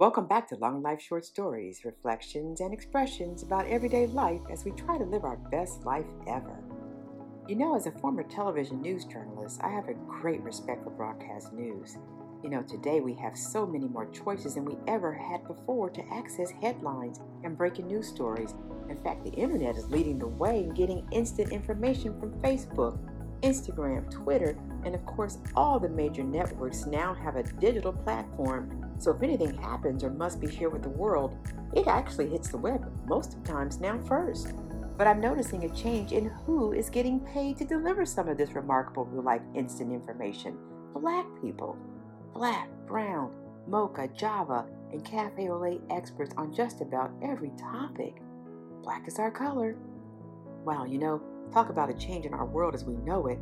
Welcome back to Long Life Short Stories, reflections and expressions about everyday life as we try to live our best life ever. You know, as a former television news journalist, I have a great respect for broadcast news. You know, today we have so many more choices than we ever had before to access headlines and breaking news stories. In fact, the internet is leading the way in getting instant information from Facebook, Instagram, Twitter, and of course, all the major networks now have a digital platform. So if anything happens or must be shared with the world, it actually hits the web most of times now first. But I'm noticing a change in who is getting paid to deliver some of this remarkable real life instant information. Black people. Black, brown, mocha, Java, and cafe au lait experts on just about every topic. Black is our color. Wow, you know, talk about a change in our world as we know it.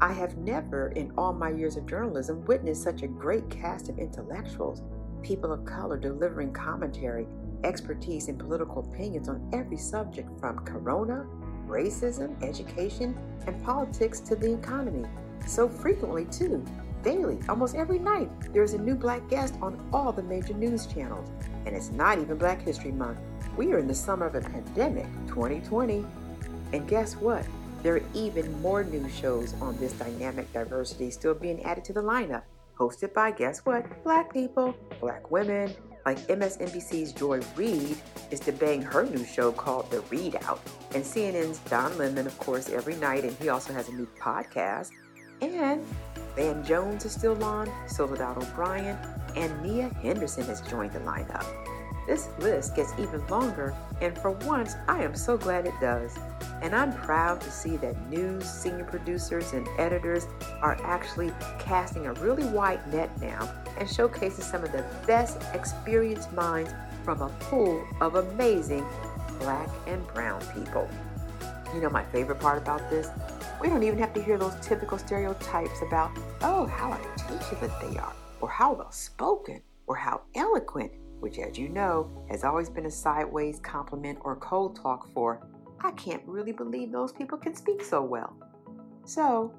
I have never, in all my years of journalism, witnessed such a great cast of intellectuals, people of color delivering commentary, expertise, and political opinions on every subject from corona, racism, education, and politics to the economy. So frequently, too, daily, almost every night, there's a new black guest on all the major news channels. And it's not even Black History Month. We are in the summer of a pandemic, 2020. And guess what? There are even more new shows on this dynamic diversity still being added to the lineup, hosted by, guess what, black people, black women, like MSNBC's Joy Reid is debating her new show called The ReidOut, and CNN's Don Lemon, of course, every night, and he also has a new podcast. And Van Jones is still on, Soledad O'Brien, and Nia Henderson has joined the lineup. This list gets even longer, and for once, I am so glad it does. And I'm proud to see that news senior producers and editors are actually casting a really wide net now and showcasing some of the best experienced minds from a pool of amazing black and brown people. You know, my favorite part about this? We don't even have to hear those typical stereotypes about, oh, how articulate they are, or how well spoken, or how eloquent which, as you know, has always been a sideways compliment or cold talk for, I can't really believe those people can speak so well. So,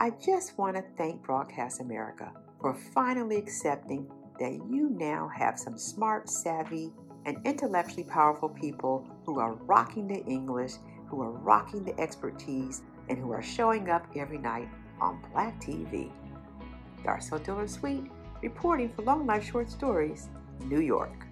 I just want to thank Broadcast America for finally accepting that you now have some smart, savvy, and intellectually powerful people who are rocking the English, who are rocking the expertise, and who are showing up every night on Black TV. Darcel Diller Sweet, reporting for Long Life Short Stories. New York.